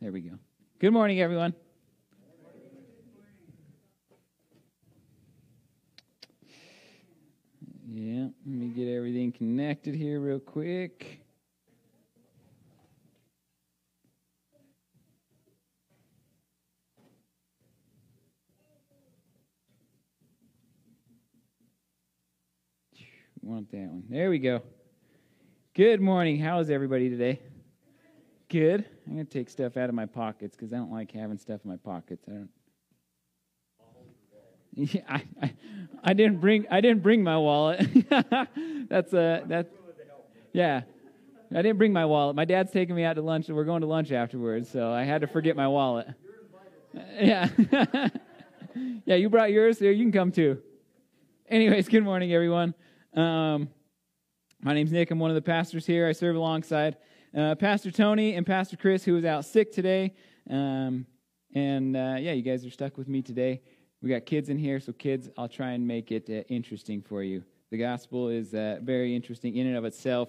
There we go. Good morning, everyone. Yeah, let me get everything connected here real quick. Want that one. There we go. Good morning. How is everybody today? Good. I'm going to take stuff out of my pockets because I don't like having stuff in my pockets. I don't. Yeah, I, I, I didn't bring I didn't bring my wallet. That's a that. Yeah, I didn't bring my wallet. My dad's taking me out to lunch, and we're going to lunch afterwards, so I had to forget my wallet. Yeah, yeah. You brought yours, here. You can come too. Anyways, good morning, everyone. Um, my name's Nick. I'm one of the pastors here. I serve alongside uh, Pastor Tony and Pastor Chris, who is out sick today. Um, and uh, yeah, you guys are stuck with me today. We got kids in here, so kids, I'll try and make it uh, interesting for you. The gospel is uh, very interesting in and of itself,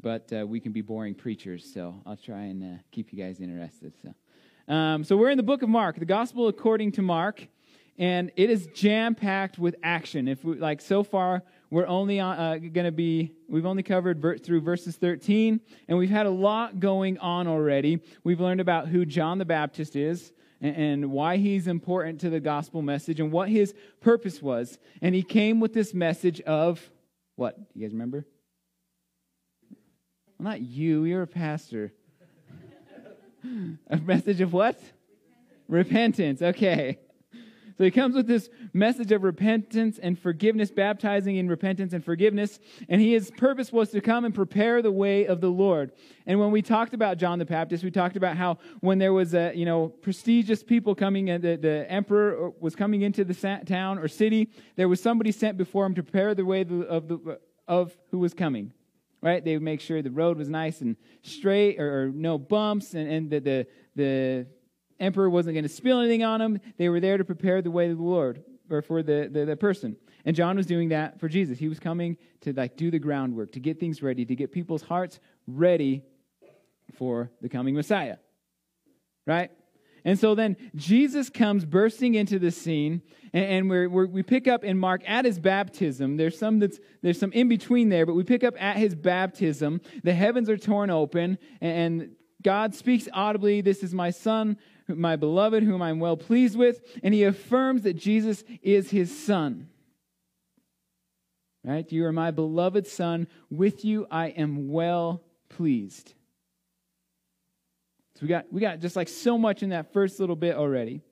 but uh, we can be boring preachers, so I'll try and uh, keep you guys interested. So, um, so we're in the book of Mark, the gospel according to Mark, and it is jam packed with action. If we, like so far, we're only uh, going to be, we've only covered ver- through verses 13, and we've had a lot going on already. We've learned about who John the Baptist is and, why he's important to the gospel message and what his purpose was. And he came with this message of what? You guys remember? Well, not you, you're a pastor. a message of what? Repentance. Okay. So he comes with this message of repentance and forgiveness, baptizing in repentance and forgiveness. And his purpose was to come and prepare the way of the Lord. And when we talked about John the Baptist, we talked about how when there was a, you know, prestigious people coming in, the, the emperor was coming into the town or city, there was somebody sent before him to prepare the way of, the, of who was coming right? They would make sure the road was nice and straight or, or no bumps and, and the, the, the emperor wasn't going to spill anything on them. They were there to prepare the way of the Lord or for the, the, the, person. And John was doing that for Jesus. He was coming to like do the groundwork, to get things ready, to get people's hearts ready for the coming Messiah. Right? And so then Jesus comes bursting into the scene, and, and we're, we're, we pick up in Mark at his baptism. There's some that's there's some in between there, but we pick up at his baptism. The heavens are torn open, and God speaks audibly. This is my son my beloved, whom I'm well pleased with, and he affirms that Jesus is his son. Right? You are my beloved son. With you I am well pleased. So we got we got just like so much in that first little bit already.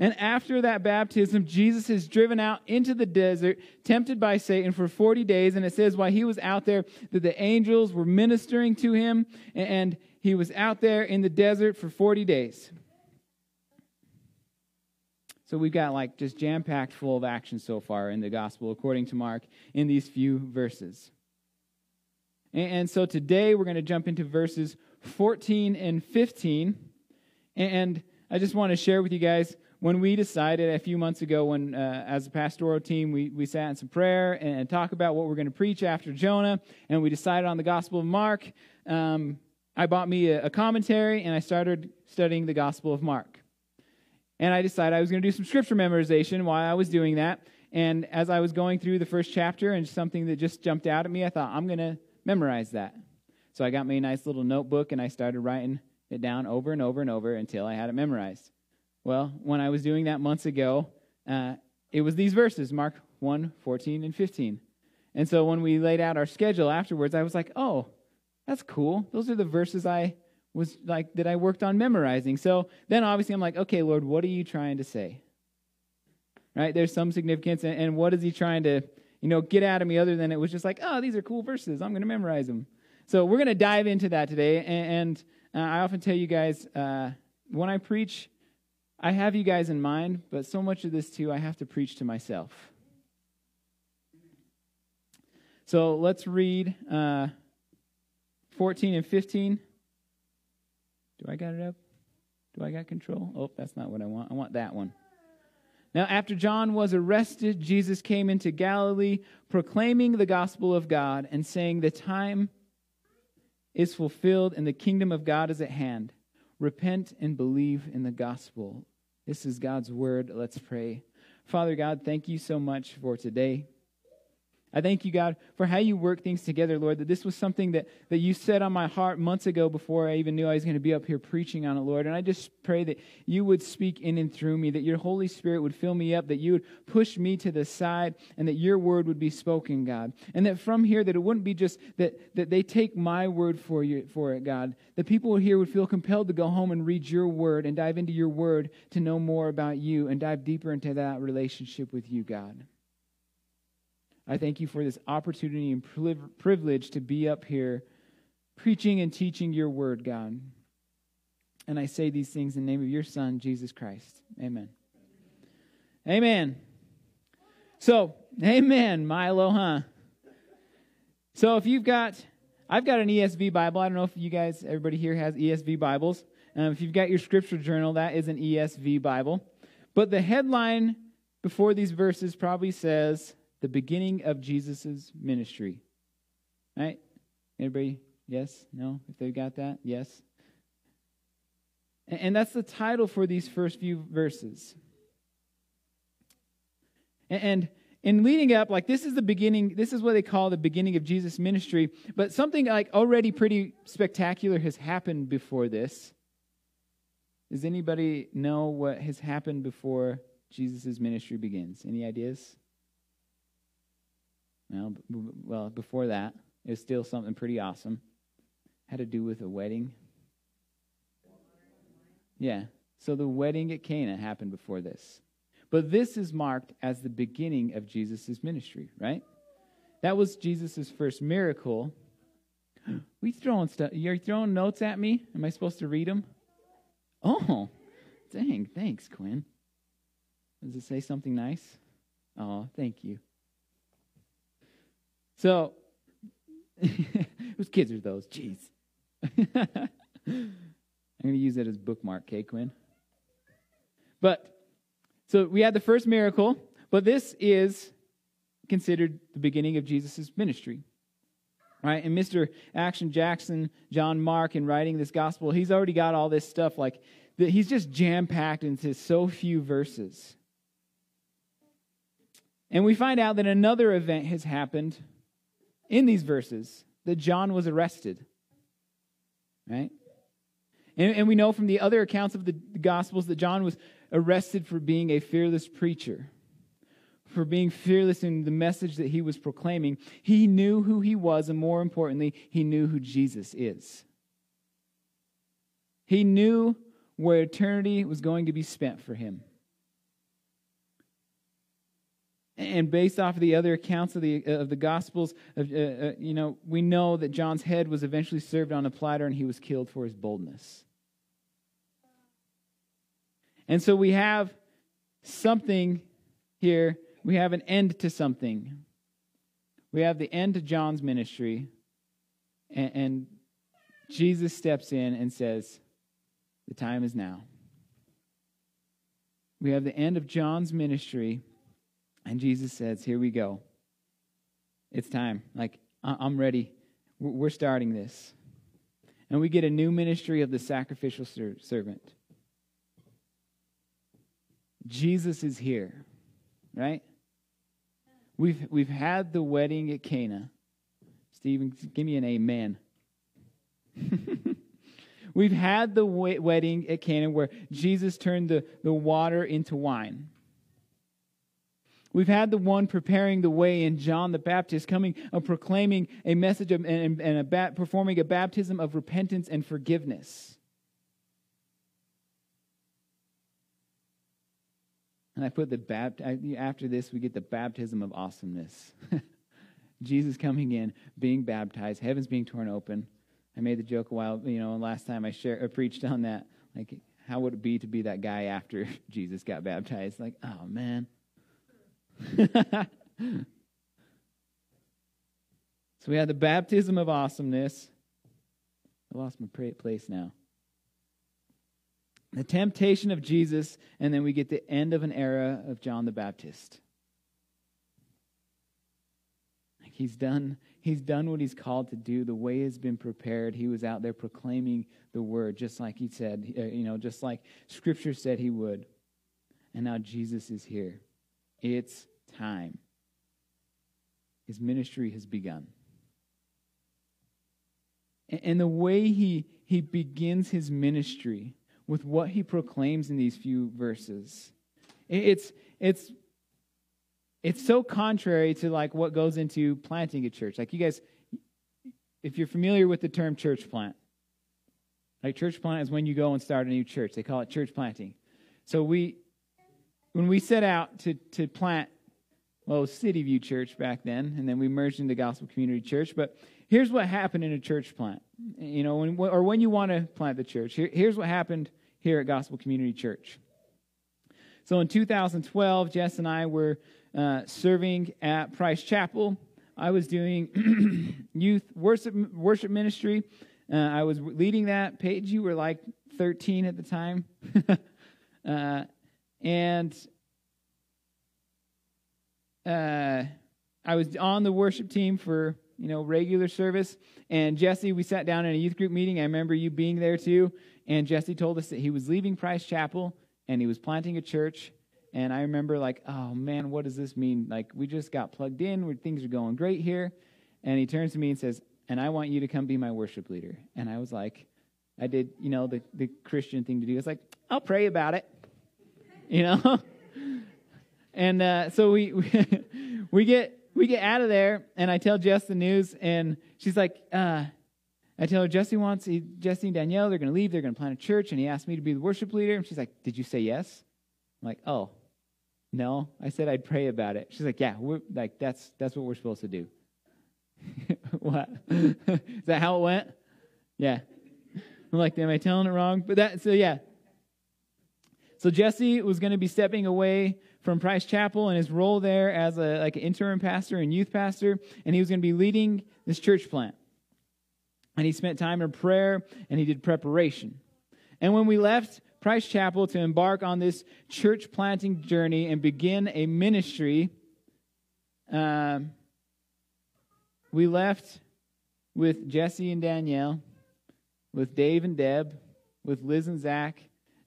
And after that baptism, Jesus is driven out into the desert, tempted by Satan for 40 days. And it says while he was out there, that the angels were ministering to him, and he was out there in the desert for 40 days. So we've got like just jam packed full of action so far in the gospel, according to Mark, in these few verses. And, so today we're going to jump into verses 14 and 15. And I just want to share with you guys when we decided a few months ago, when uh, as a pastoral team, we, we sat in some prayer and, and talk about what we're going to preach after Jonah, and we decided on the Gospel of Mark. Um, I bought me a commentary and I started studying the Gospel of Mark. And I decided I was going to do some scripture memorization while I was doing that. And as I was going through the first chapter and something that just jumped out at me, I thought, I'm going to memorize that. So I got me a nice little notebook and I started writing it down over and over and over until I had it memorized. Well, when I was doing that months ago, uh, it was these verses Mark 1 14 and 15. And so when we laid out our schedule afterwards, I was like, oh, that's cool. Those are the verses I was like that I worked on memorizing. So then obviously I'm like, okay, Lord, what are you trying to say? Right? There's some significance, and, and what is he trying to, you know, get out of me other than it was just like, oh, these are cool verses. I'm going to memorize them. So we're going to dive into that today. And, and uh, I often tell you guys uh, when I preach, I have you guys in mind, but so much of this too, I have to preach to myself. So let's read uh, 14 and 15. Do I got it up? Do I got control? Oh, that's not what I want. I want that one. Now, after John was arrested, Jesus came into Galilee, proclaiming the gospel of God and saying, The time is fulfilled and the kingdom of God is at hand. repent and believe in the gospel. This is God's word. Let's pray. Father God, thank you so much for today. I thank you, God, for how you work things together, Lord, that this was something that, that you set on my heart months ago before I even knew I was going to be up here preaching on it, Lord. And I just pray that you would speak in and through me, that your Holy Spirit would fill me up, that you would push me to the side, and that your word would be spoken, God. And that from here, that it wouldn't be just that, that they take my word for, you, for it, God. The people here would feel compelled to go home and read your word and dive into your word to know more about you and dive deeper into that relationship with you, God. I thank you for this opportunity and privilege to be up here preaching and teaching your word, God. And I say these things in the name of your Son, Jesus Christ. Amen. Amen. So, amen, Milo, huh? So, if you've got, I've got an ESV Bible. I don't know if you guys, everybody here has ESV Bibles. Um, if you've got your scripture journal, that is an ESV Bible. But the headline before these verses probably says, the beginning of Jesus' ministry. Right? Everybody, yes? No? If they've got that? Yes? And that's the title for these first few verses. And in leading up, like this is the beginning, this is what they call the beginning of Jesus' ministry, but something like already pretty spectacular has happened before this. Does anybody know what has happened before Jesus' ministry begins? Any ideas? Well, well, before that, it was still something pretty awesome. Had to do with a wedding. Yeah. So the wedding at Cana happened before this. But this is marked as the beginning of Jesus' ministry, right? That was Jesus' first miracle. We throwing stuff. You're throwing notes at me? Am I supposed to read them? Oh, dang. Thanks, Quinn. Does it say something nice? Oh, thank you. So, whose kids are those? Jeez. I'm going to use that as bookmark, okay, Quinn? But, so we had the first miracle, but this is considered the beginning of Jesus' ministry. Right? And Mr. Action Jackson, John Mark, in writing this gospel, he's already got all this stuff like he's just jam packed into so few verses. And we find out that another event has happened in these verses that John was arrested. Right? And, and we know from the other accounts of the, the Gospels that John was arrested for being a fearless preacher, for being fearless in the message that he was proclaiming. He knew who he was, and more importantly, he knew who Jesus is. He knew where eternity was going to be spent for him. And based off of the other accounts of the, of the Gospels, uh, uh, you know, we know that John's head was eventually served on a platter and he was killed for his boldness. And so we have something here. We have an end to something. We have the end to John's ministry. And, and Jesus steps in and says, The time is now. We have the end of John's ministry and Jesus says, Here we go. It's time. Like, I'm ready. We're starting this. And we get a new ministry of the sacrificial servant. Jesus is here, right? We've, we've had the wedding at Cana. Stephen, give me an amen. we've had the wedding at Cana where Jesus turned the, the water into wine. We've had the one preparing the way in John the Baptist, coming and proclaiming a message of, and, and a performing a baptism of repentance and forgiveness. And I put the bapt after this we get the baptism of awesomeness. Jesus coming in, being baptized, heavens being torn open. I made the joke a while, you know, last time I shared, uh, preached on that. Like, how would it be to be that guy after Jesus got baptized? Like, oh man, so we had the baptism of awesomeness. I lost my place now. The temptation of Jesus, and then we get the end of an era of John the Baptist. He's done, he's done what he's called to do. The way has been prepared. He was out there proclaiming the word, just like he said, uh, you know, just like Scripture said he would. And now Jesus is here. It's time. His ministry has begun. And the way he, he begins his ministry with what he proclaims in these few verses, it's, it's it's so contrary to like what goes into planting a church. Like you guys, if you're familiar with the term church plant, like church plant is when you go and start a new church. They call it church planting. So we, when we set out to to plant, well, City View Church back then, and then we merged into Gospel Community Church. But here's what happened in a church plant. You know, when, or when you want to plant the church. Here, here's what happened here at Gospel Community Church. So in 2012, Jess and I were uh, serving at Price Chapel. I was doing youth worship, worship ministry. Uh, I was leading that. Paige, you were like 13 at the time. uh, and uh, I was on the worship team for you know regular service. And Jesse, we sat down in a youth group meeting. I remember you being there too. And Jesse told us that he was leaving Price Chapel and he was planting a church and I remember, like, oh man, what does this mean? Like, we just got plugged in, where things are going great here. And he turns to me and says, and I want you to come be my worship leader. And I was like, I did, you know, the, the Christian thing to do. It's like, I'll pray about it, you know? and uh, so we, we, we, get, we get out of there, and I tell Jess the news, and she's like, uh, I tell her Jesse wants he, Jesse and Danielle. They're going to leave. They're going to plant a church, and he asked me to be the worship leader. And she's like, "Did you say yes?" I'm like, "Oh, no, I said I'd pray about it. She's like, yeah, like that's that's what we're supposed to do. what? Is that how it went? Yeah. I'm like, am I telling it wrong? But that so yeah. So Jesse was going to be stepping away from Price Chapel and his role there as a like an interim pastor and youth pastor, and he was going to be leading this church plant. And he spent time in prayer and he did preparation. And when we left Price Chapel to embark on this church planting journey and begin a ministry, um, we left with Jesse and Danielle, with Dave and Deb, with Liz and Zach,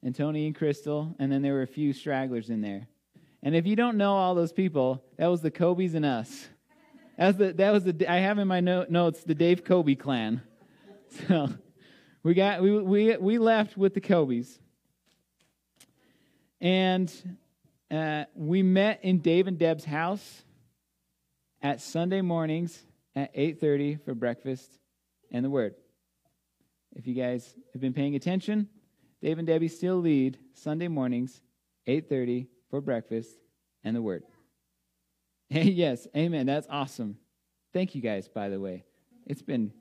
and Tony and Crystal, and then there were a few stragglers in there. And if you don't know all those people, that was the Kobe's and us. That was the, that was the I have in my notes the Dave Kobe clan. So we got we we we left with the Kobe's. And uh, we met in Dave and Deb's house at Sunday mornings at 8:30 for breakfast and the word. If you guys have been paying attention, Dave and Debbie still lead Sunday mornings 8:30 for breakfast and the word. Hey, yes, amen. That's awesome. Thank you guys, by the way. It's been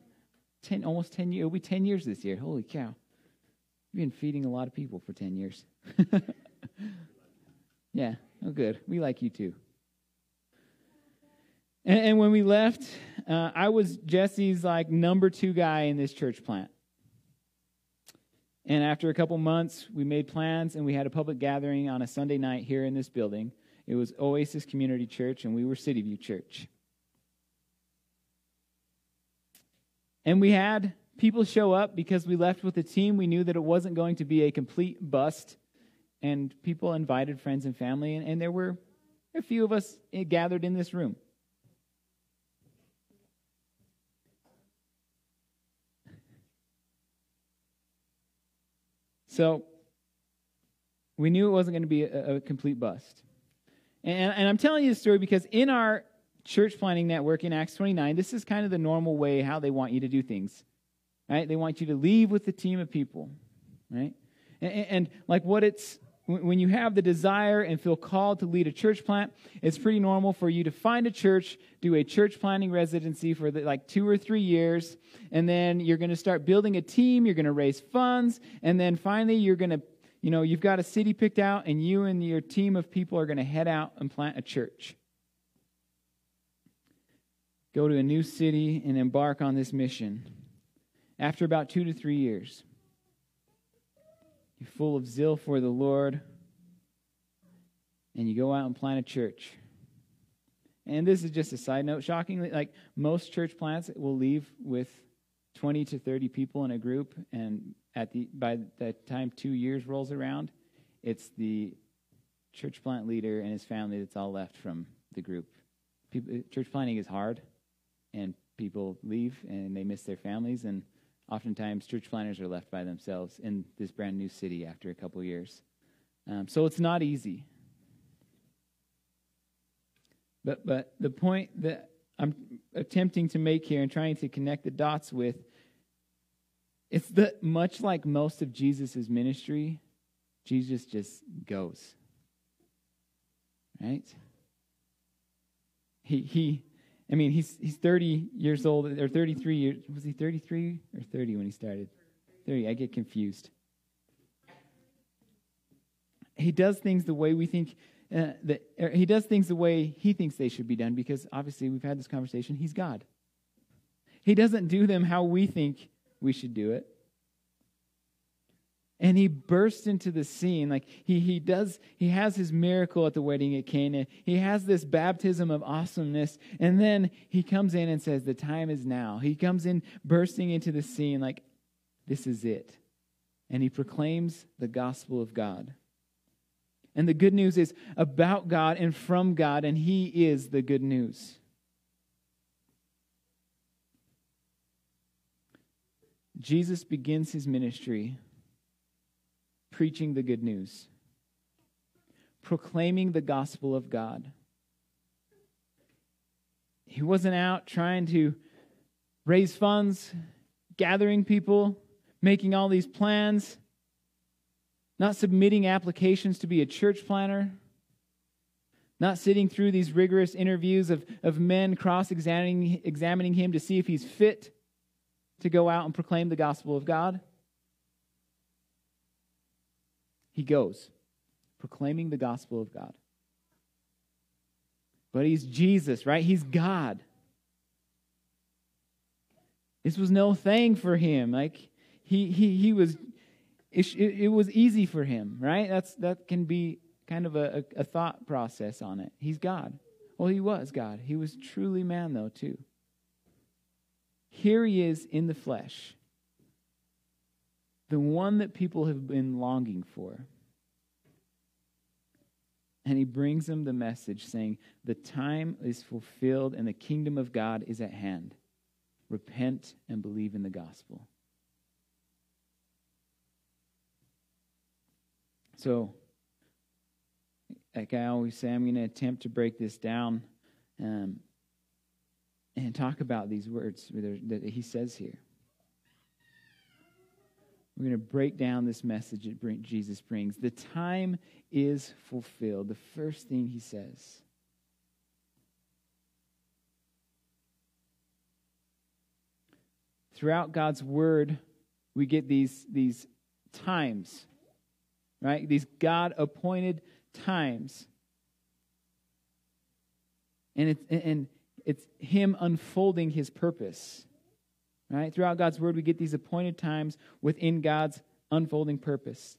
10 almost 10 years. It'll be 10 years this year. Holy cow. You've been feeding a lot of people for 10 years. yeah, oh, good. We like you too. And, and when we left, uh, I was Jesse's like number two guy in this church plant. And after a couple months, we made plans and we had a public gathering on a Sunday night here in this building. It was Oasis Community Church, and we were City View Church. And we had people show up because we left with a team. We knew that it wasn't going to be a complete bust and people invited friends and family, and, and there were a few of us gathered in this room. So we knew it wasn't going to be a, a complete bust. And, and, I'm telling you this story because in our church planting network in Acts 29, this is kind of the normal way how they want you to do things. Right? They want you to leave with a team of people. Right? And, and like what it's when you have the desire and feel called to lead a church plant, it's pretty normal for you to find a church, do a church planting residency for the, like two or three years, and then you're going to start building a team, you're going to raise funds, and then finally you're going to, you know, you've got a city picked out, and you and your team of people are going to head out and plant a church. Go to a new city and embark on this mission. After about two to three years, you're full of zeal for the Lord, and you go out and plant a church. and this is just a side note, shockingly, like most church plants will leave with 20 to 30 people in a group, and at the by the time two years rolls around, it's the church plant leader and his family that's all left from the group. People, church planting is hard, and people leave and they miss their families, and oftentimes church planners are left by themselves in this brand new city after a couple years. Um, so it's not easy. But, but the point that I'm attempting to make here and trying to connect the dots with, it's that much like most of Jesus' ministry, Jesus just goes. Right? He, he, I mean, he's, he's 30 years old, or 33 years. Was he 33 or 30 when he started? 30. I get confused. He does things the way we think uh, that he does things the way he thinks they should be done because obviously we've had this conversation. He's God. He doesn't do them how we think we should do it. And he bursts into the scene. Like he, he does, he has his miracle at the wedding at Cana. He has this baptism of awesomeness. And then he comes in and says, The time is now. He comes in bursting into the scene like, This is it. And he proclaims the gospel of God. And the good news is about God and from God, and He is the good news. Jesus begins his ministry preaching the good news, proclaiming the gospel of God. He wasn't out trying to raise funds, gathering people, making all these plans not submitting applications to be a church planner, not sitting through these rigorous interviews of, of men cross examining, examining him to see if he's fit to go out and proclaim the gospel of God. He goes, proclaiming the gospel of God. But he's Jesus, right? He's God. This was no thing for him. Like he he he was it, it, was easy for him, right? That's that can be kind of a, a, a thought process on it. He's God. Well, he was God. He was truly man, though, too. Here he is in the flesh, the one that people have been longing for. And he brings them the message saying, The time is fulfilled and the kingdom of God is at hand. Repent and believe in the gospel. So, like I always say, I'm going to attempt to break this down um, and talk about these words that he says here. We're going to break down this message that Jesus brings. The time is fulfilled. The first thing he says. Throughout God's word, we get these, these times right? These God appointed times. And it's, and it's Him unfolding His purpose, right? Throughout God's Word, we get these appointed times within God's unfolding purpose.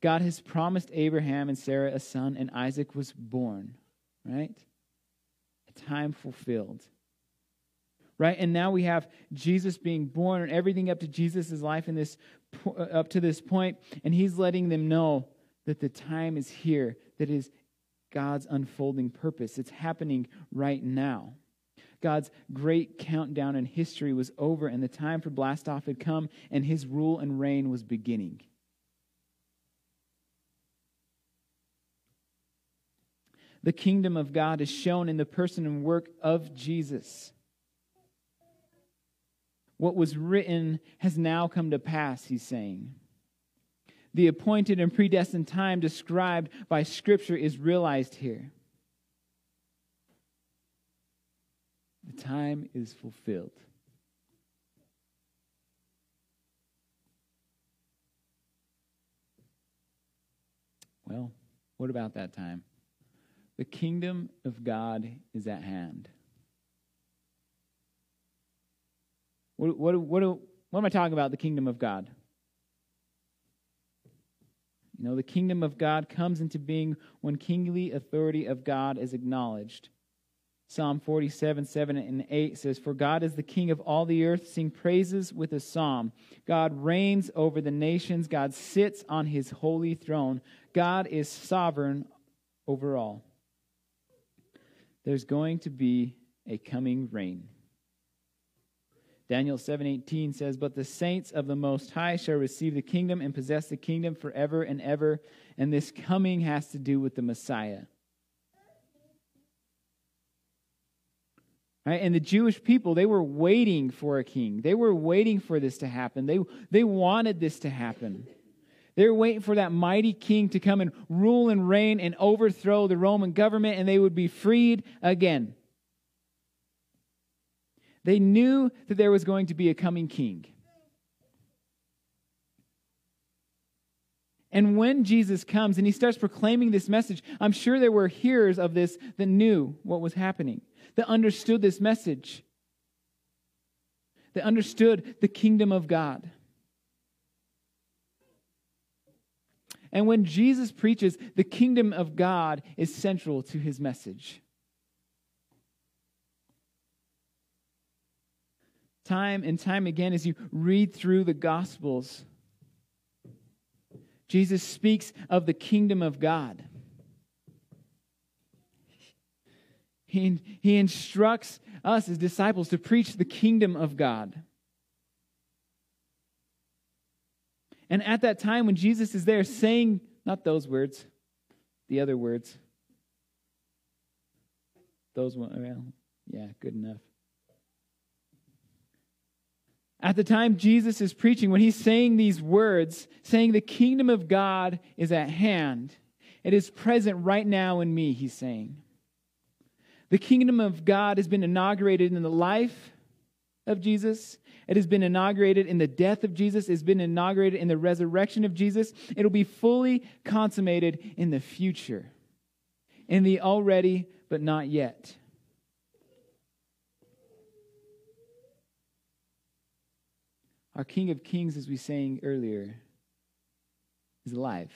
God has promised Abraham and Sarah a son, and Isaac was born, right? A time fulfilled right? And now we have Jesus being born and everything up to Jesus' life in this uh, up to this point, and he's letting them know that the time is here, that is God's unfolding purpose. It's happening right now. God's great countdown in history was over, and the time for blastoff had come, and his rule and reign was beginning. The kingdom of God is shown in the person and work of Jesus. What was written has now come to pass, he's saying. The appointed and predestined time described by Scripture is realized here. The time is fulfilled. Well, what about that time? The kingdom of God is at hand. What, what, what, what am I talking about? The kingdom of God. You know, the kingdom of God comes into being when kingly authority of God is acknowledged Psalm 47, 7 and 8 says, For God is the King of all the earth. Sing praises with a psalm. God reigns over the nations. God sits on his holy throne. God is sovereign over all. There's going to be a coming reign. Daniel 7:18 says, "But the saints of the most high shall receive the kingdom and possess the kingdom forever and ever." And this coming has to do with the Messiah. Right? And the Jewish people, they were waiting for a king. They were waiting for this to happen. They, they wanted this to happen. They were waiting for that mighty king to come and rule and reign and overthrow the Roman government, and they would be freed again. They knew that there was going to be a coming king. And when Jesus comes and he starts proclaiming this message, I'm sure there were hearers of this that knew what was happening that understood this message, that understood the kingdom of God. And when Jesus preaches, the kingdom of God is central to his message. Time and time again, as you read through the Gospels, Jesus speaks of the kingdom of God. He, he instructs us as disciples to preach the kingdom of God. And at that time, when Jesus is there saying, not those words, the other words, those one, well, yeah, good enough. At the time Jesus is preaching, when he's saying these words, saying the kingdom of God is at hand, it is present right now in me, he's saying. The kingdom of God has been inaugurated in the life of Jesus. It has been inaugurated in the death of Jesus. It's been inaugurated in the resurrection of Jesus. It'll be fully consummated in the future, in the already but not yet. Our King of Kings, as we sang earlier, is alive.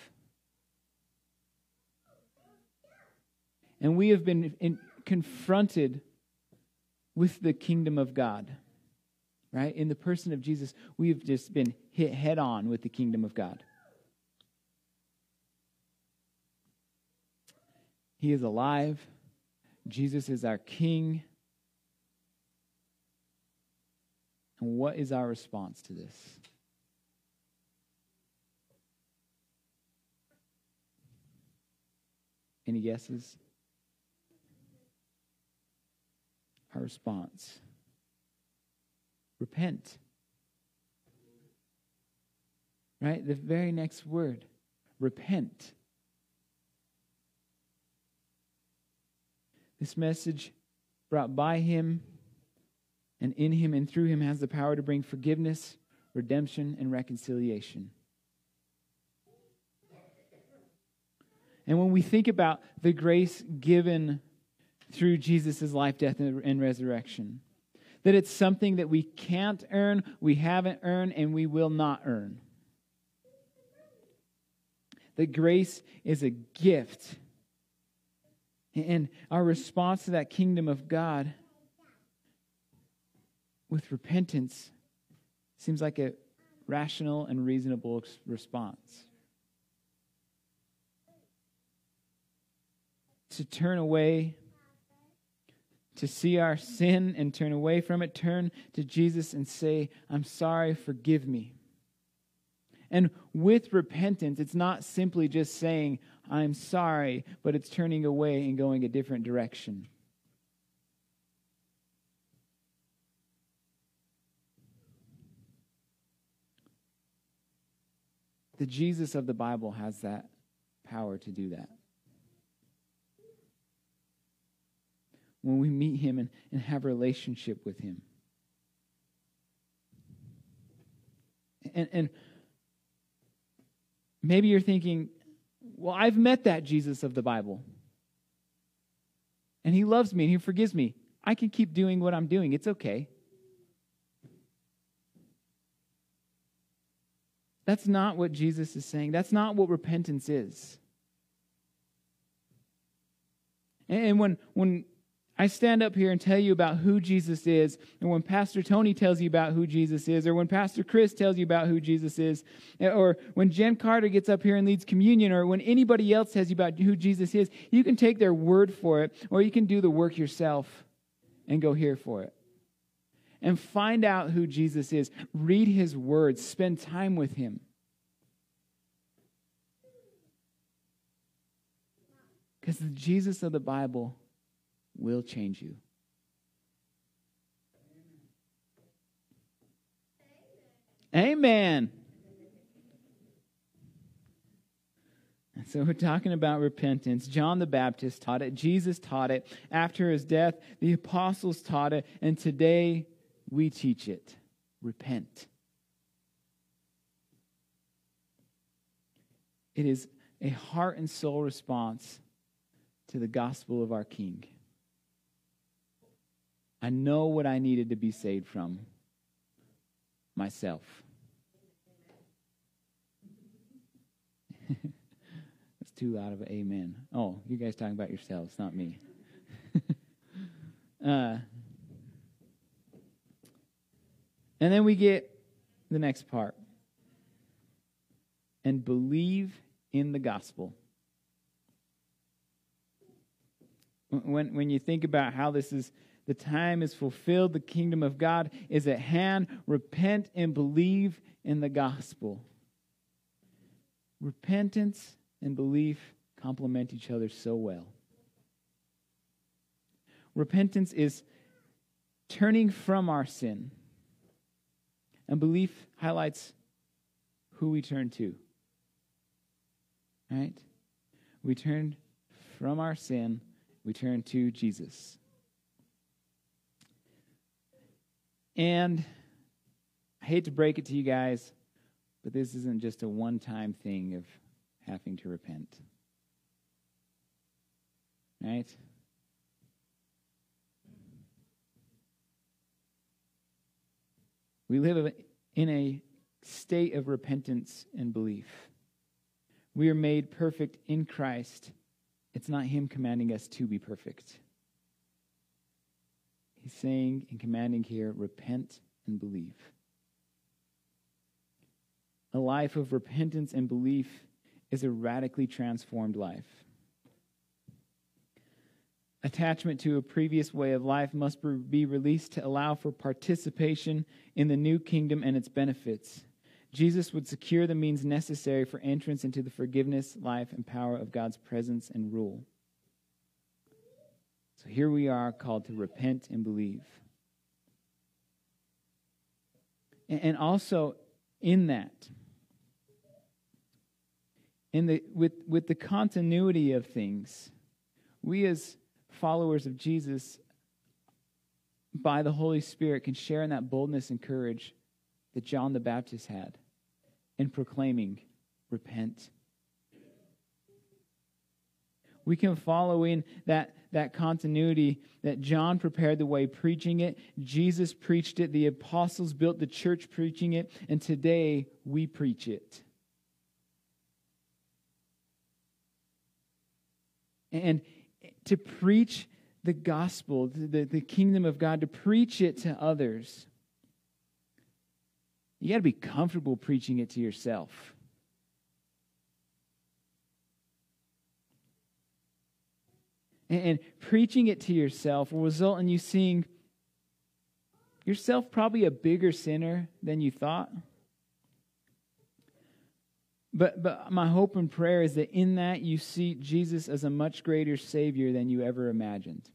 And we have been in, confronted with the kingdom of God, right? In the person of Jesus, we've just been hit head on with the kingdom of God. He is alive. Jesus is our King. And what is our response to this? Any guesses? Our response? Repent. Right? The very next word repent. This message brought by him and in him and through him has the power to bring forgiveness, redemption, and reconciliation. And when we think about the grace given through Jesus' life, death, and resurrection. That it's something that we can't earn, we haven't earned, and we will not earn. That grace is a gift. And our response to that kingdom of God with repentance seems like a rational and reasonable response. To turn away to see our sin and turn away from it, turn to Jesus and say, I'm sorry, forgive me. And with repentance, it's not simply just saying, I'm sorry, but it's turning away and going a different direction. The Jesus of the Bible has that power to do that. When we meet him and, and have a relationship with him. And, and maybe you're thinking, well, I've met that Jesus of the Bible. And he loves me and he forgives me. I can keep doing what I'm doing. It's okay. That's not what Jesus is saying. That's not what repentance is. And when, when I stand up here and tell you about who Jesus is, and when Pastor Tony tells you about who Jesus is, or when Pastor Chris tells you about who Jesus is, or when Jen Carter gets up here and leads communion, or when anybody else tells you about who Jesus is, you can take their word for it, or you can do the work yourself and go here for it. And find out who Jesus is. Read his words, spend time with him. Because the Jesus of the Bible will change you. Amen. And so, we're talking about repentance. John the Baptist taught it, Jesus taught it. After his death, the apostles taught it, and today we teach it. Repent. It is a heart and soul response to the gospel of our King. I know what I needed to be saved from myself. That's too loud of an amen. Oh, you guys talking about yourselves, not me. uh, and then we get the next part and believe in the gospel. When, when you think about how this is the time is fulfilled. The kingdom of God is at hand. Repent and believe in the gospel. Repentance and belief complement each other so well. Repentance is turning from our sin, and belief highlights who we turn to. Right? We turn from our sin, we turn to Jesus. And I hate to break it to you guys, but this isn't just a one time thing of having to repent. Right? We live in a state of repentance and belief. We are made perfect in Christ. It's not Him commanding us to be perfect. He's saying and commanding here repent and believe. A life of repentance and belief is a radically transformed life. Attachment to a previous way of life must be released to allow for participation in the new kingdom and its benefits. Jesus would secure the means necessary for entrance into the forgiveness, life, and power of God's presence and rule. So here we are called to repent and believe. And also in that, in the, with, with the continuity of things, we as followers of Jesus, by the Holy Spirit, can share in that boldness and courage that John the Baptist had in proclaiming, Repent. We can follow in that that continuity that John prepared the way preaching it, Jesus preached it, the apostles built the church preaching it, and today we preach it. And to preach the gospel, the, the kingdom of God, to preach it to others, you got to be comfortable preaching it to yourself. And, and preaching it to yourself will result in you seeing yourself probably a bigger sinner than you thought. But, but my hope and prayer is that in that you see Jesus as a much greater Savior than you ever imagined.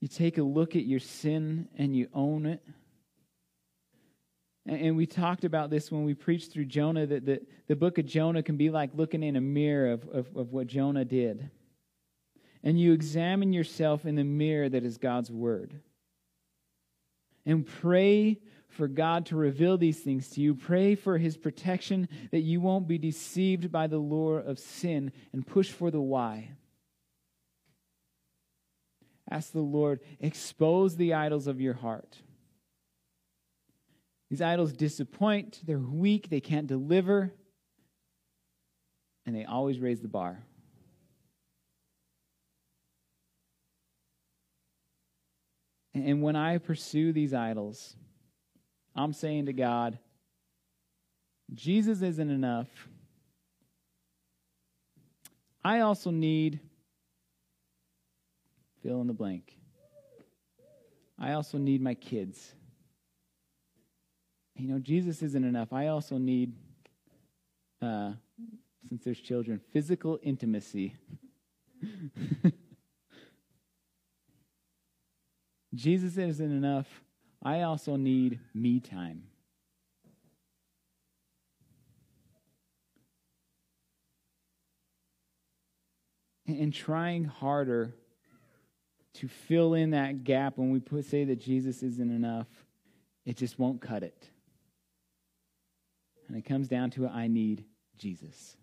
You take a look at your sin and you own it. And we talked about this when we preached through Jonah that the, the book of Jonah can be like looking in a mirror of, of, of what Jonah did. And you examine yourself in the mirror that is God's word. And pray for God to reveal these things to you. Pray for his protection that you won't be deceived by the lure of sin and push for the why. Ask the Lord, expose the idols of your heart. These idols disappoint, they're weak, they can't deliver. and they always raise the bar. And when I pursue these idols, I'm saying to God, Jesus isn't enough. I also need fill in the blank. I also need my kids. You know, Jesus isn't enough. I also need, uh, since there's children, physical intimacy. Jesus isn't enough. I also need me time. And trying harder to fill in that gap when we put, say that Jesus isn't enough, it just won't cut it. And it comes down to I need Jesus.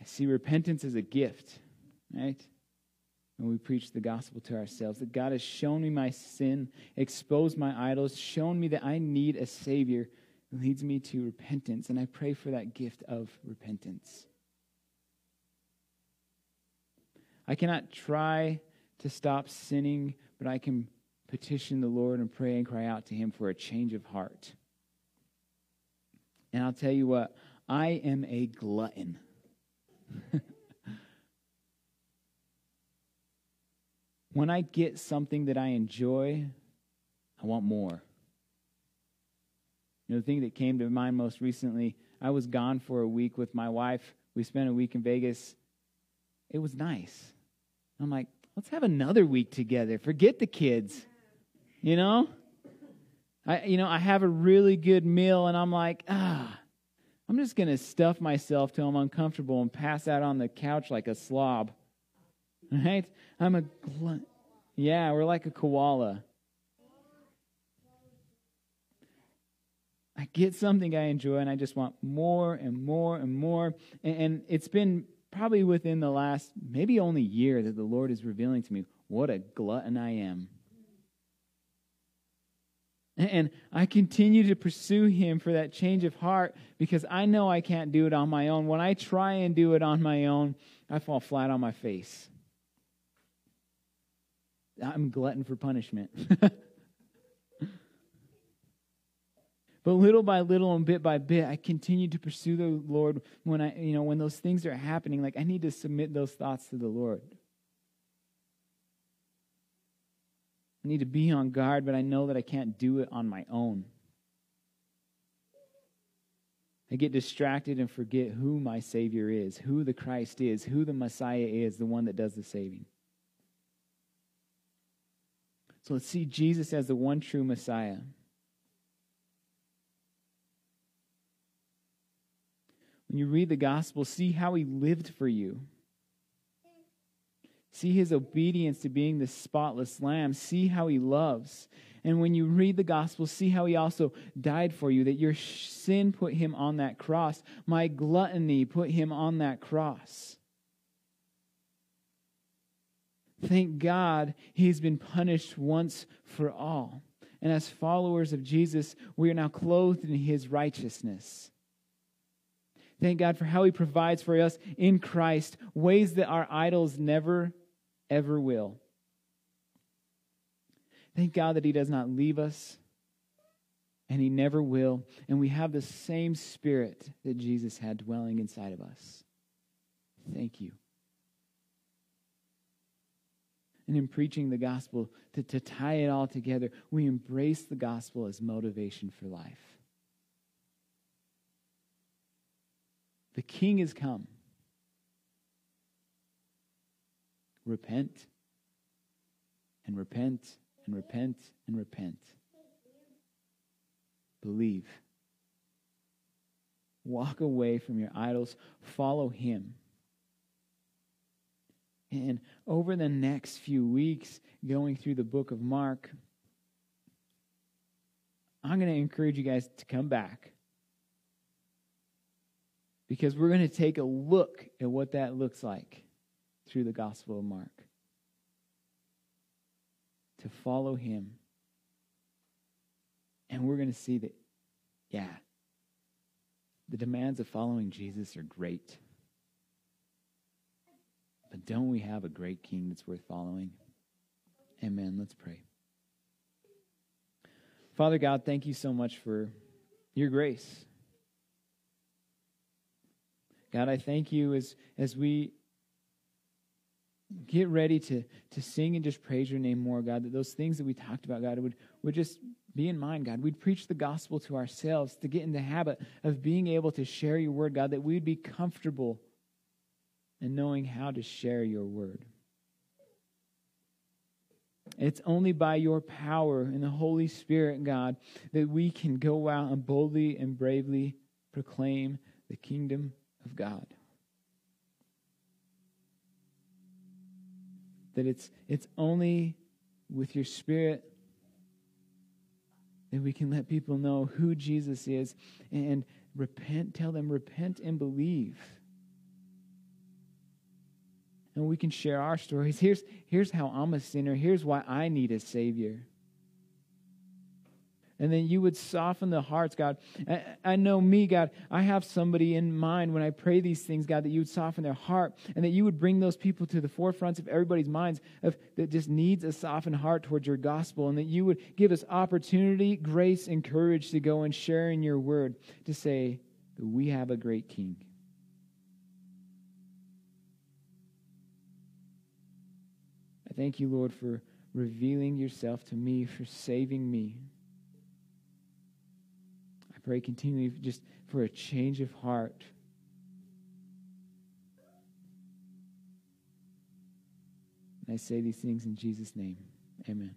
I see repentance as a gift right? When we preach the gospel to ourselves, that God has shown me my sin, exposed my idols, shown me that I need a Savior leads me to repentance. And I pray for that gift of repentance. I cannot try to stop sinning, but I can petition the Lord and pray and cry out to Him for a change of heart. And I'll tell you what, I am a glutton. when I get something that I enjoy, I want more. You know, the thing that came to mind most recently, I was gone for a week with my wife. We spent a week in Vegas. It was nice. I'm like, let's have another week together. Forget the kids. You know? I you know, I have a really good meal and I'm like, ah, I'm just going to stuff myself till I'm uncomfortable and pass out on the couch like a slob. Right? I'm a glut. Yeah, we're like a koala. I get something I enjoy and I just want more and more and more. And, and it's been probably within the last maybe only year that the Lord is revealing to me what a glutton I am. And I continue to pursue him for that change of heart because I know I can't do it on my own. When I try and do it on my own, I fall flat on my face. I'm glutton for punishment. but little by little and bit by bit, I continue to pursue the Lord when I, you know, when those things are happening, like I need to submit those thoughts to the Lord. I need to be on guard, but I know that I can't do it on my own. I get distracted and forget who my Savior is, who the Christ is, who the Messiah is, the one that does the saving. So let's see Jesus as the one true Messiah. When you read the gospel, see how he lived for you. See his obedience to being the spotless lamb. See how he loves. And when you read the gospel, see how he also died for you, that your sin put him on that cross. My gluttony put him on that cross. Thank God he's been punished once for all. And as followers of Jesus, we are now clothed in his righteousness. Thank God for how he provides for us in Christ ways that our idols never, ever will. Thank God that he does not leave us and he never will. And we have the same spirit that Jesus had dwelling inside of us. Thank you and in preaching the gospel, to, to tie it all together, we embrace the gospel as motivation for life. The king has come. Repent and repent and repent and repent. Believe. Walk away from your idols. Follow him. And over the next few weeks, going through the book of Mark, I'm going to encourage you guys to come back. Because we're going to take a look at what that looks like through the Gospel of Mark. To follow him. And we're going to see that, yeah, the demands of following Jesus are great. But don't we have a great king that's worth following? Amen. Let's pray. Father God, thank you so much for your grace. God, I thank you as, as we get ready to, to sing and just praise your name more, God, that those things that we talked about, God, would, would just be in mind, God. We'd preach the gospel to ourselves to get in the habit of being able to share your word, God, that we'd be comfortable in knowing how to share your word. It's only by your power and the Holy Spirit, God, that we can go out and boldly and bravely proclaim the kingdom of God. That it's, it's only with your Spirit that we can let people know who Jesus is and repent, tell them, repent and believe and we can share our stories. Here's, here's how I'm a sinner. Here's why I need a Savior. And then you would soften the hearts, God. I, I, know me, God. I have somebody in mind when I pray these things, God, that you would soften their heart and that you would bring those people to the forefronts of everybody's minds of, that just needs a softened heart towards your gospel and that you would give us opportunity, grace, and courage to go and share in your word to say that we have a great king. I thank you, Lord, for revealing yourself to me, for saving me. Pray continually just for a change of heart. And I say these things in Jesus' name. Amen.